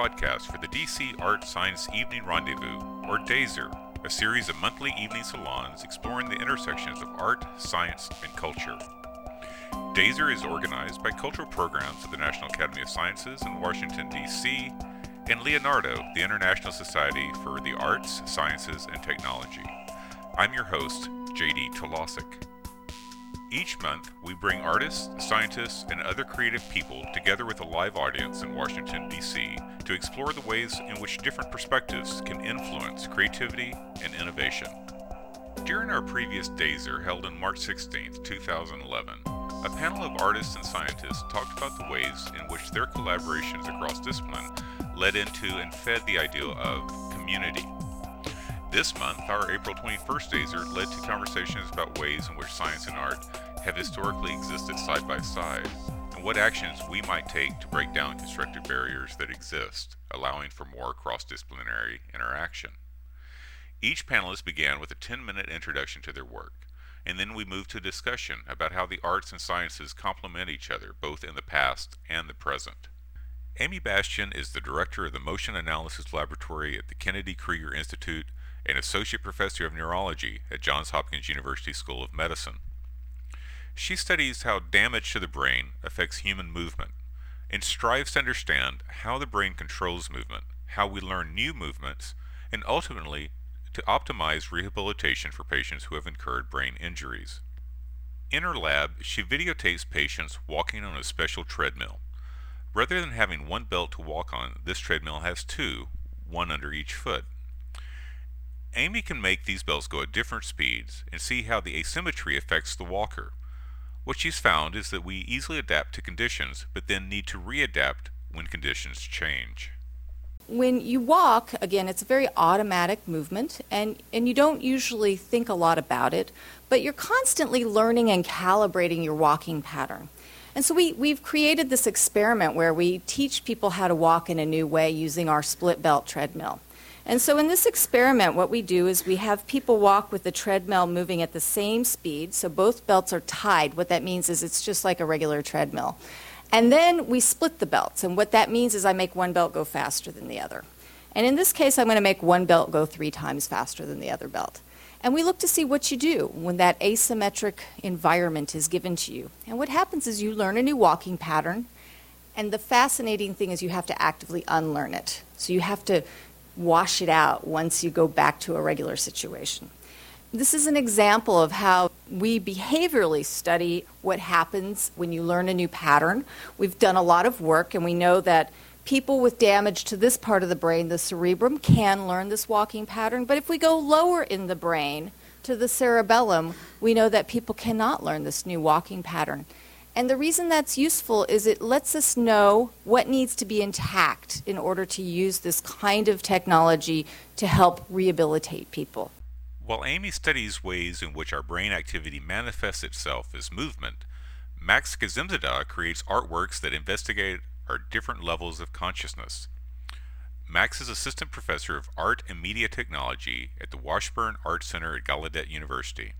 podcast for the DC Art Science Evening Rendezvous, or DASER, a series of monthly evening salons exploring the intersections of art, science, and culture. DASER is organized by cultural programs of the National Academy of Sciences in Washington, D.C., and Leonardo, the International Society for the Arts, Sciences, and Technology. I'm your host, JD Talasek. Each month, we bring artists, scientists, and other creative people together with a live audience in Washington, D.C. to explore the ways in which different perspectives can influence creativity and innovation. During our previous DASER held on March 16, 2011, a panel of artists and scientists talked about the ways in which their collaborations across discipline led into and fed the idea of community. This month, our April 21st DASER led to conversations about ways in which science and art have historically existed side by side, and what actions we might take to break down constructive barriers that exist, allowing for more cross disciplinary interaction. Each panelist began with a 10 minute introduction to their work, and then we moved to a discussion about how the arts and sciences complement each other both in the past and the present. Amy Bastian is the director of the Motion Analysis Laboratory at the Kennedy Krieger Institute and Associate Professor of Neurology at Johns Hopkins University School of Medicine. She studies how damage to the brain affects human movement and strives to understand how the brain controls movement, how we learn new movements, and ultimately to optimize rehabilitation for patients who have incurred brain injuries. In her lab, she videotapes patients walking on a special treadmill. Rather than having one belt to walk on, this treadmill has two, one under each foot. Amy can make these bells go at different speeds and see how the asymmetry affects the walker. What she's found is that we easily adapt to conditions, but then need to readapt when conditions change. When you walk, again, it's a very automatic movement, and, and you don't usually think a lot about it, but you're constantly learning and calibrating your walking pattern. And so we, we've created this experiment where we teach people how to walk in a new way using our split belt treadmill. And so in this experiment, what we do is we have people walk with the treadmill moving at the same speed, so both belts are tied. What that means is it's just like a regular treadmill. And then we split the belts, and what that means is I make one belt go faster than the other. And in this case, I'm going to make one belt go three times faster than the other belt. And we look to see what you do when that asymmetric environment is given to you. And what happens is you learn a new walking pattern, and the fascinating thing is you have to actively unlearn it. So you have to wash it out once you go back to a regular situation. This is an example of how we behaviorally study what happens when you learn a new pattern. We've done a lot of work and we know that people with damage to this part of the brain, the cerebrum, can learn this walking pattern. But if we go lower in the brain to the cerebellum, we know that people cannot learn this new walking pattern. And the reason that's useful is it lets us know what needs to be intact in order to use this kind of technology to help rehabilitate people. While Amy studies ways in which our brain activity manifests itself as movement, Max Kazemzadeh creates artworks that investigate our different levels of consciousness. Max is assistant professor of art and media technology at the Washburn Art Center at Gallaudet University.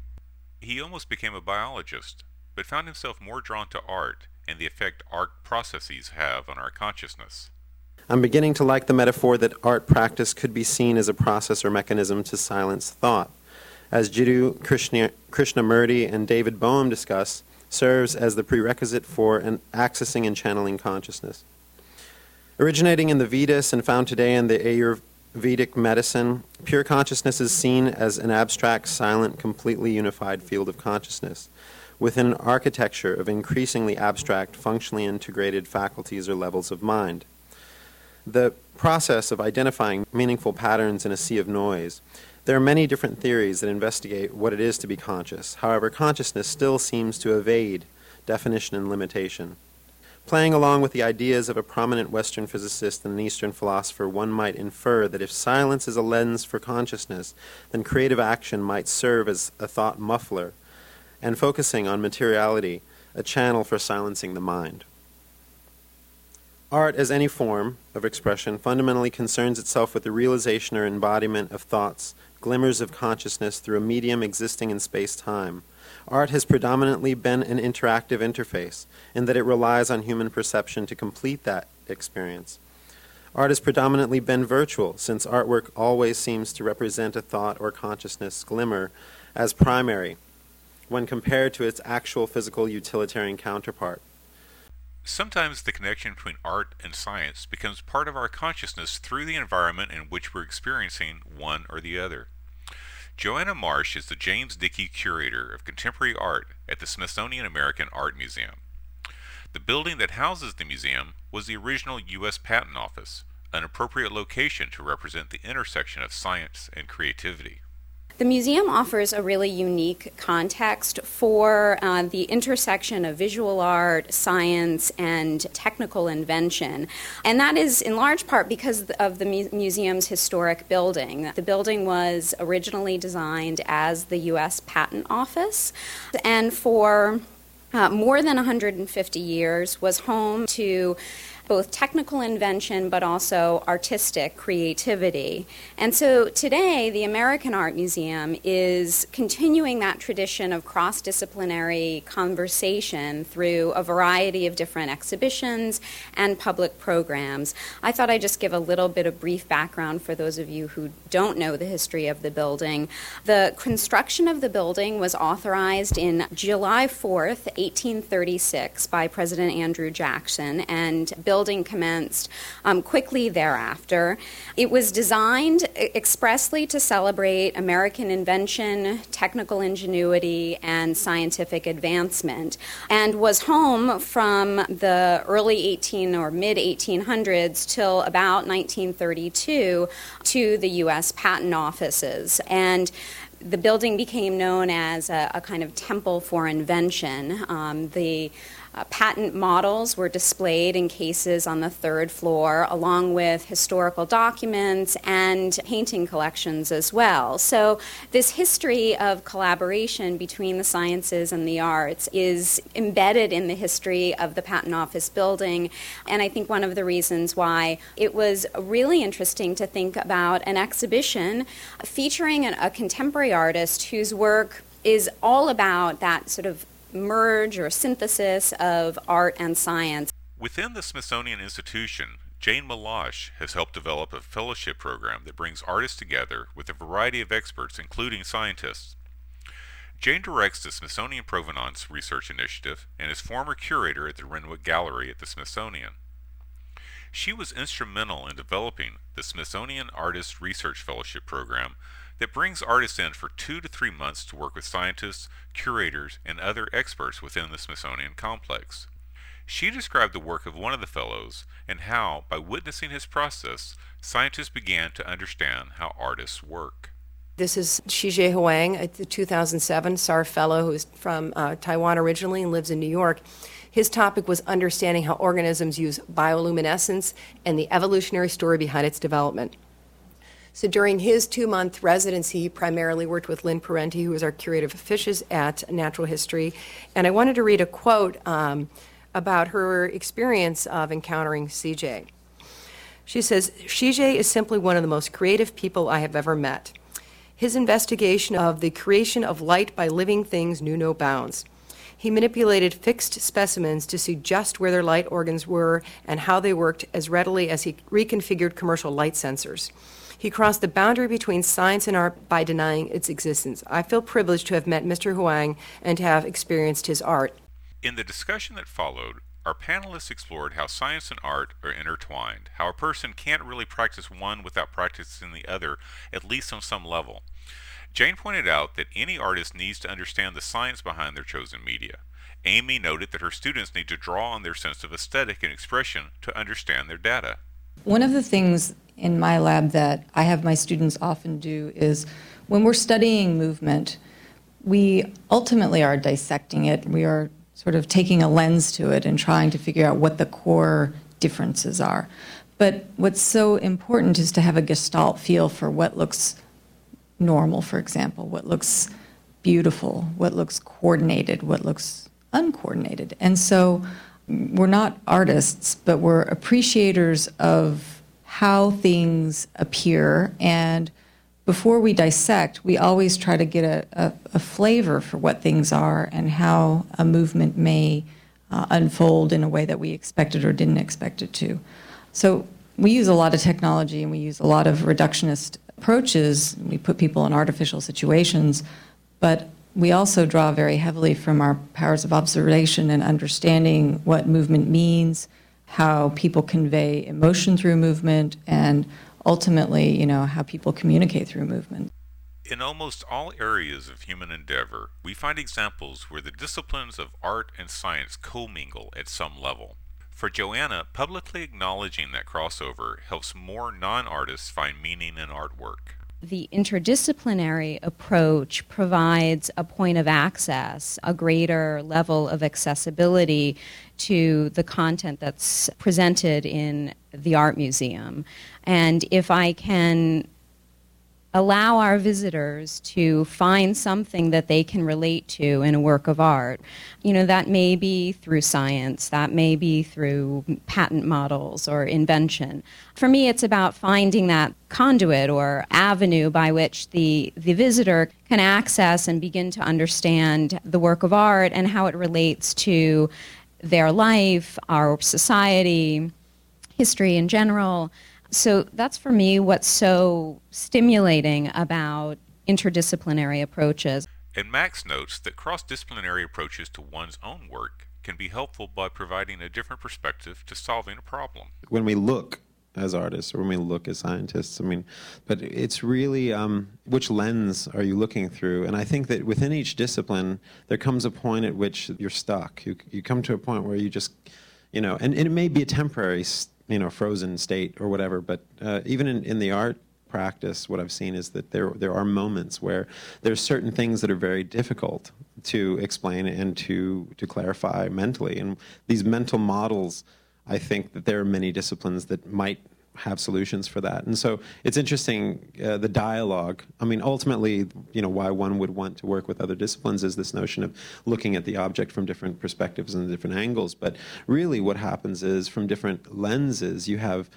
He almost became a biologist but found himself more drawn to art and the effect art processes have on our consciousness. I'm beginning to like the metaphor that art practice could be seen as a process or mechanism to silence thought. As Jiddu Krishna, Krishnamurti and David Bohm discuss, serves as the prerequisite for an accessing and channeling consciousness. Originating in the Vedas and found today in the Ayurvedic medicine, pure consciousness is seen as an abstract, silent, completely unified field of consciousness within an architecture of increasingly abstract, functionally integrated faculties or levels of mind. The process of identifying meaningful patterns in a sea of noise. There are many different theories that investigate what it is to be conscious. However, consciousness still seems to evade definition and limitation. Playing along with the ideas of a prominent Western physicist and an Eastern philosopher, one might infer that if silence is a lens for consciousness, then creative action might serve as a thought muffler and focusing on materiality, a channel for silencing the mind. Art, as any form of expression, fundamentally concerns itself with the realization or embodiment of thoughts, glimmers of consciousness through a medium existing in space time. Art has predominantly been an interactive interface in that it relies on human perception to complete that experience. Art has predominantly been virtual, since artwork always seems to represent a thought or consciousness glimmer as primary when compared to its actual physical utilitarian counterpart. Sometimes the connection between art and science becomes part of our consciousness through the environment in which we're experiencing one or the other. Joanna Marsh is the James Dicke Curator of Contemporary Art at the Smithsonian American Art Museum. The building that houses the museum was the original U.S. Patent Office, an appropriate location to represent the intersection of science and creativity. The museum offers a really unique context for uh, the intersection of visual art, science, and technical invention. And that is in large part because of the mu- museum's historic building. The building was originally designed as the U.S. Patent Office, and for uh, more than 150 years was home to both technical invention but also artistic creativity. And so today, the American Art Museum is continuing that tradition of cross disciplinary conversation through a variety of different exhibitions and public programs. I thought I'd just give a little bit of brief background for those of you who don't know the history of the building. The construction of the building was authorized in July 4th, 1836, by President Andrew Jackson and built building commenced um, quickly thereafter. It was designed expressly to celebrate American invention, technical ingenuity, and scientific advancement, and was home from the early 18 or mid 1800s till about 1932 to the U.S. patent offices. And the building became known as a, a, kind of temple for invention. Um, the uh, patent models were displayed in cases on the third floor, along with historical documents and painting collections as well. So, this history of collaboration between the sciences and the arts is embedded in the history of the Patent Office building. And I think one of the reasons why it was really interesting to think about an exhibition featuring an, a contemporary artist whose work is all about that sort of merge or synthesis of art and science. Within the Smithsonian Institution, Jane Milosch has helped develop a fellowship program that brings artists together with a variety of experts, including scientists. Jane directs the Smithsonian Provenance Research Initiative and is former curator at the Renwick Gallery at the Smithsonian. She was instrumental in developing the Smithsonian Artist Research Fellowship Program that brings artists in for two to three months to work with scientists, curators, and other experts within the Smithsonian complex. She described the work of one of the fellows and how, by witnessing his process, scientists began to understand how artists work. This is Shih Chieh Huang, a 2007 SAR fellow who's from uh, Taiwan originally and lives in New York. His topic was understanding how organisms use bioluminescence and the evolutionary story behind its development. So during his two month residency, he primarily worked with Lynn Parenti, who was our curator of fishes at Natural History. And I wanted to read a quote um, about her experience of encountering CJ. She says, CJ is simply one of the most creative people I have ever met. His investigation of the creation of light by living things knew no bounds. He manipulated fixed specimens to see just where their light organs were and how they worked as readily as he reconfigured commercial light sensors. He crossed the boundary between science and art by denying its existence. I feel privileged to have met Mr. Huang and to have experienced his art. In the discussion that followed, our panelists explored how science and art are intertwined, how a person can't really practice one without practicing the other, at least on some level. Jane pointed out that any artist needs to understand the science behind their chosen media. Amy noted that her students need to draw on their sense of aesthetic and expression to understand their data. One of the things in my lab that I have my students often do is when we're studying movement, we ultimately are dissecting it. We are sort of taking a lens to it and trying to figure out what the core differences are. But what's so important is to have a gestalt feel for what looks normal, for example, what looks beautiful, what looks coordinated, what looks uncoordinated. And so we're not artists, but we're appreciators of how things appear. And before we dissect, we always try to get a, a, a flavor for what things are and how a movement may uh, unfold in a way that we expected or didn't expect it to. So we use a lot of technology and we use a lot of reductionist approaches. We put people in artificial situations, but we also draw very heavily from our powers of observation and understanding what movement means, how people convey emotion through movement, and ultimately, you know, how people communicate through movement. In almost all areas of human endeavor, we find examples where the disciplines of art and science commingle at some level. For Joanna, publicly acknowledging that crossover helps more non artists find meaning in artwork. The interdisciplinary approach provides a point of access, a greater level of accessibility to the content that's presented in the art museum. And if I can allow our visitors to find something that they can relate to in a work of art. You know, that may be through science, that may be through patent models or invention. For me, it's about finding that conduit or avenue by which the, the visitor can access and begin to understand the work of art and how it relates to their life, our society, history in general. So that's for me what's so stimulating about interdisciplinary approaches. And Max notes that cross disciplinary approaches to one's own work can be helpful by providing a different perspective to solving a problem. When we look as artists or when we look as scientists, I mean, but it's really um, which lens are you looking through? And I think that within each discipline, there comes a point at which you're stuck. You, you come to a point where you just, you know, and, and it may be a temporary you know frozen state or whatever. But uh, even in, in the art practice, what I've seen is that there there are moments where there's certain things that are very difficult to explain and to to clarify mentally, and these mental models. I think that there are many disciplines that might have solutions for that. And so it's interesting uh, the dialogue. I mean, ultimately, you know, why one would want to work with other disciplines is this notion of looking at the object from different perspectives and different angles. But really, what happens is from different lenses, you have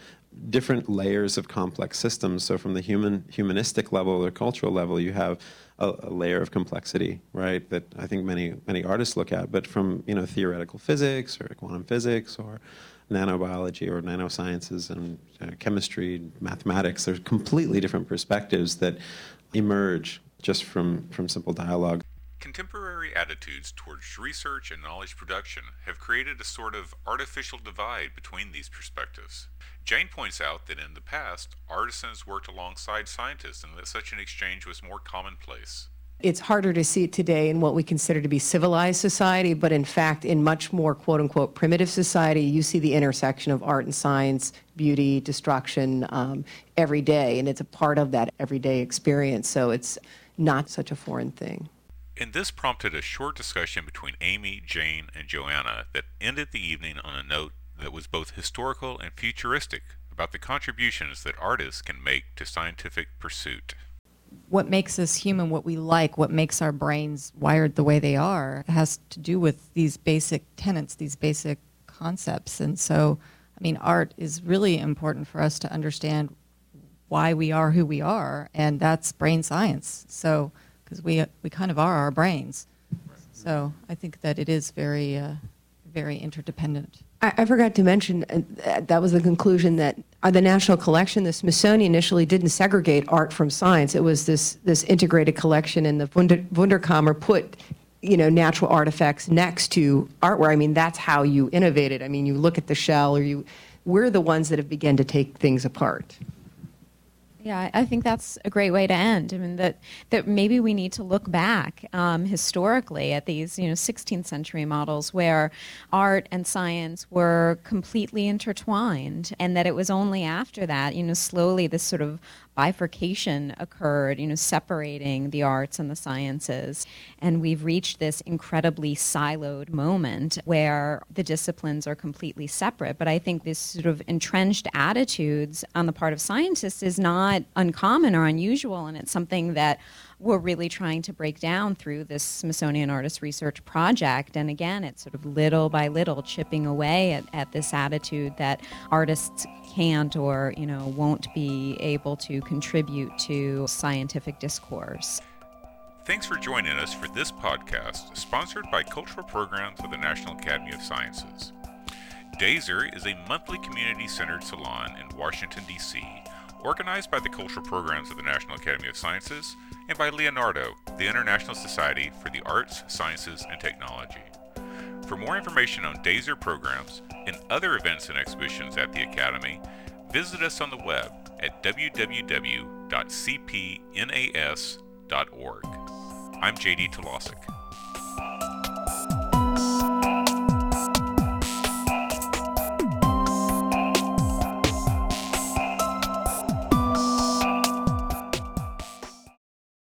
different layers of complex systems. So from the human humanistic level or cultural level, you have a, a, layer of complexity, right? That I think many many artists look at. But from you know theoretical physics or quantum physics or nanobiology or nanosciences and uh, chemistry, mathematics. There's completely different perspectives that emerge just from, from simple dialogue. Contemporary attitudes towards research and knowledge production have created a sort of artificial divide between these perspectives. Jane points out that in the past, artisans worked alongside scientists and that such an exchange was more commonplace it's harder to see it today in what we consider to be civilized society, but in fact, in much more quote unquote primitive society, you see the intersection of art and science, beauty, destruction um, every day, and it's a part of that everyday experience. So it's not such a foreign thing. And this prompted a short discussion between Amy, Jane, and Joanna that ended the evening on a note that was both historical and futuristic about the contributions that artists can make to scientific pursuit what makes us human, what we like, what makes our brains wired the way they are, has to do with these basic tenets, these basic concepts. And so, I mean, art is really important for us to understand why we are who we are, and that's brain science. So, because we we kind of are our brains. So, I think that it is very, uh, very interdependent. I, I forgot to mention uh, that was the conclusion that uh, the National Collection, the Smithsonian initially didn't segregate art from science. It was this this integrated collection, and the Wunder, Wunderkammer put you know natural artifacts next to artwork. I mean, that's how you innovated. I mean, you look at the shell, or you we're the ones that have begun to take things apart. Yeah, I think that's a great way to end. I mean, that that maybe we need to look back um, historically at these, you know, 16th century models where art and science were completely intertwined, and that it was only after that, you know, slowly this sort of bifurcation occurred, you know, separating the arts and the sciences. And we've reached this incredibly siloed moment where the disciplines are completely separate. But I think this sort of entrenched attitudes on the part of scientists is not uncommon or unusual, and it's something that we're really trying to break down through this Smithsonian Artist Research Project. And again, it's sort of little by little chipping away at, at this attitude that artists can't or you know won't be able to contribute to scientific discourse. Thanks for joining us for this podcast, sponsored by Cultural Programs of the National Academy of Sciences. DASER is a monthly community centered salon in Washington, D.C., organized by the cultural programs of the National Academy of Sciences and by Leonardo, the International Society for the Arts, Sciences, and Technology. For more information on DASER programs and other events and exhibitions at the Academy, visit us on the web at www.cpnas.org. I'm JD Talasek.